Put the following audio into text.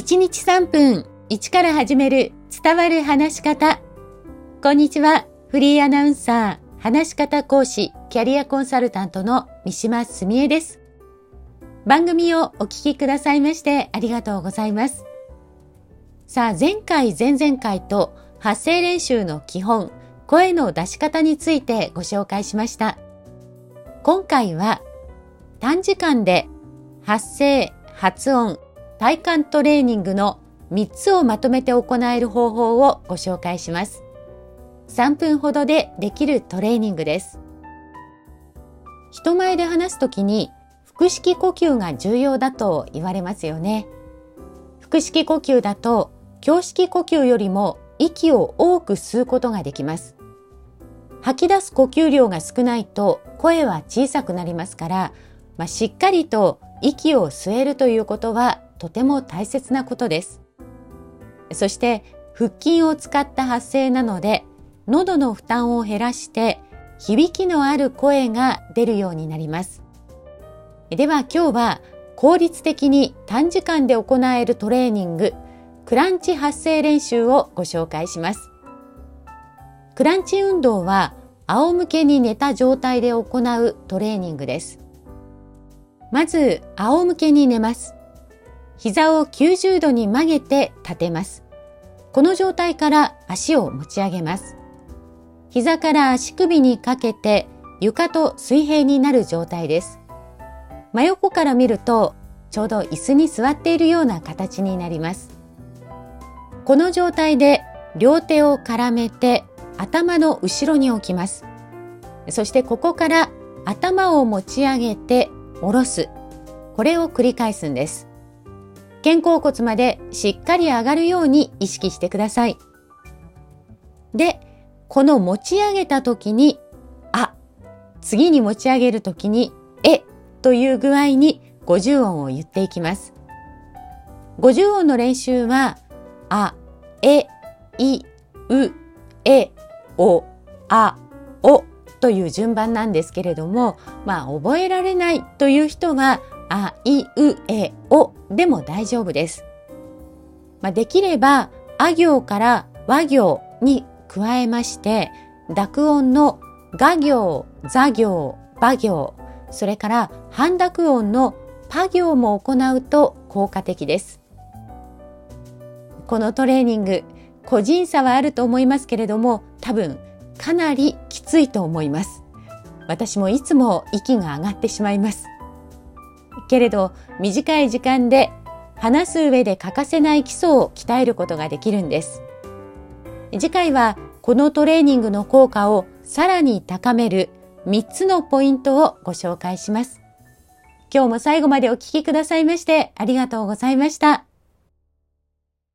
1日3分1から始める伝わる話し方。こんにちは。フリーアナウンサー、話し方講師、キャリアコンサルタントの三島澄江です。番組をお聞きくださいましてありがとうございます。さあ、前回、前々回と発声練習の基本、声の出し方についてご紹介しました。今回は短時間で発声、発音、体幹トレーニングの3つをまとめて行える方法をご紹介します。3分ほどでできるトレーニングです。人前で話すときに腹式呼吸が重要だと言われますよね。腹式呼吸だと胸式呼吸よりも息を多く吸うことができます。吐き出す呼吸量が少ないと声は小さくなりますから、まあ、しっかりと息を吸えるということはとても大切なことです。そして腹筋を使った発声なので喉の負担を減らして響きのある声が出るようになります。では今日は効率的に短時間で行えるトレーニングクランチ発声練習をご紹介します。クランチ運動は仰向けに寝た状態で行うトレーニングです。まず仰向けに寝ます。膝を90度に曲げて立てます。この状態から足を持ち上げます。膝から足首にかけて床と水平になる状態です。真横から見るとちょうど椅子に座っているような形になります。この状態で両手を絡めて頭の後ろに置きます。そしてここから頭を持ち上げて下ろす。これを繰り返すんです。肩甲骨までしっかり上がるように意識してください。で、この持ち上げた時に、あ、次に持ち上げる時に、えという具合に50音を言っていきます。50音の練習は、あ、え、い、う、え、お、あ、おという順番なんですけれども、まあ覚えられないという人は、あ、い、う、え、おでも大丈夫です。まあ、できれば、あ行から和行に加えまして、濁音のが行、座行、ば行、それから半濁音のパ行も行うと効果的です。このトレーニング、個人差はあると思いますけれども、多分かなりきついと思います。私もいつも息が上がってしまいます。けれど短い時間で話す上で欠かせない基礎を鍛えることができるんです。次回はこのトレーニングの効果をさらに高める3つのポイントをご紹介します。今日も最後までお聴きくださいましてありがとうございました。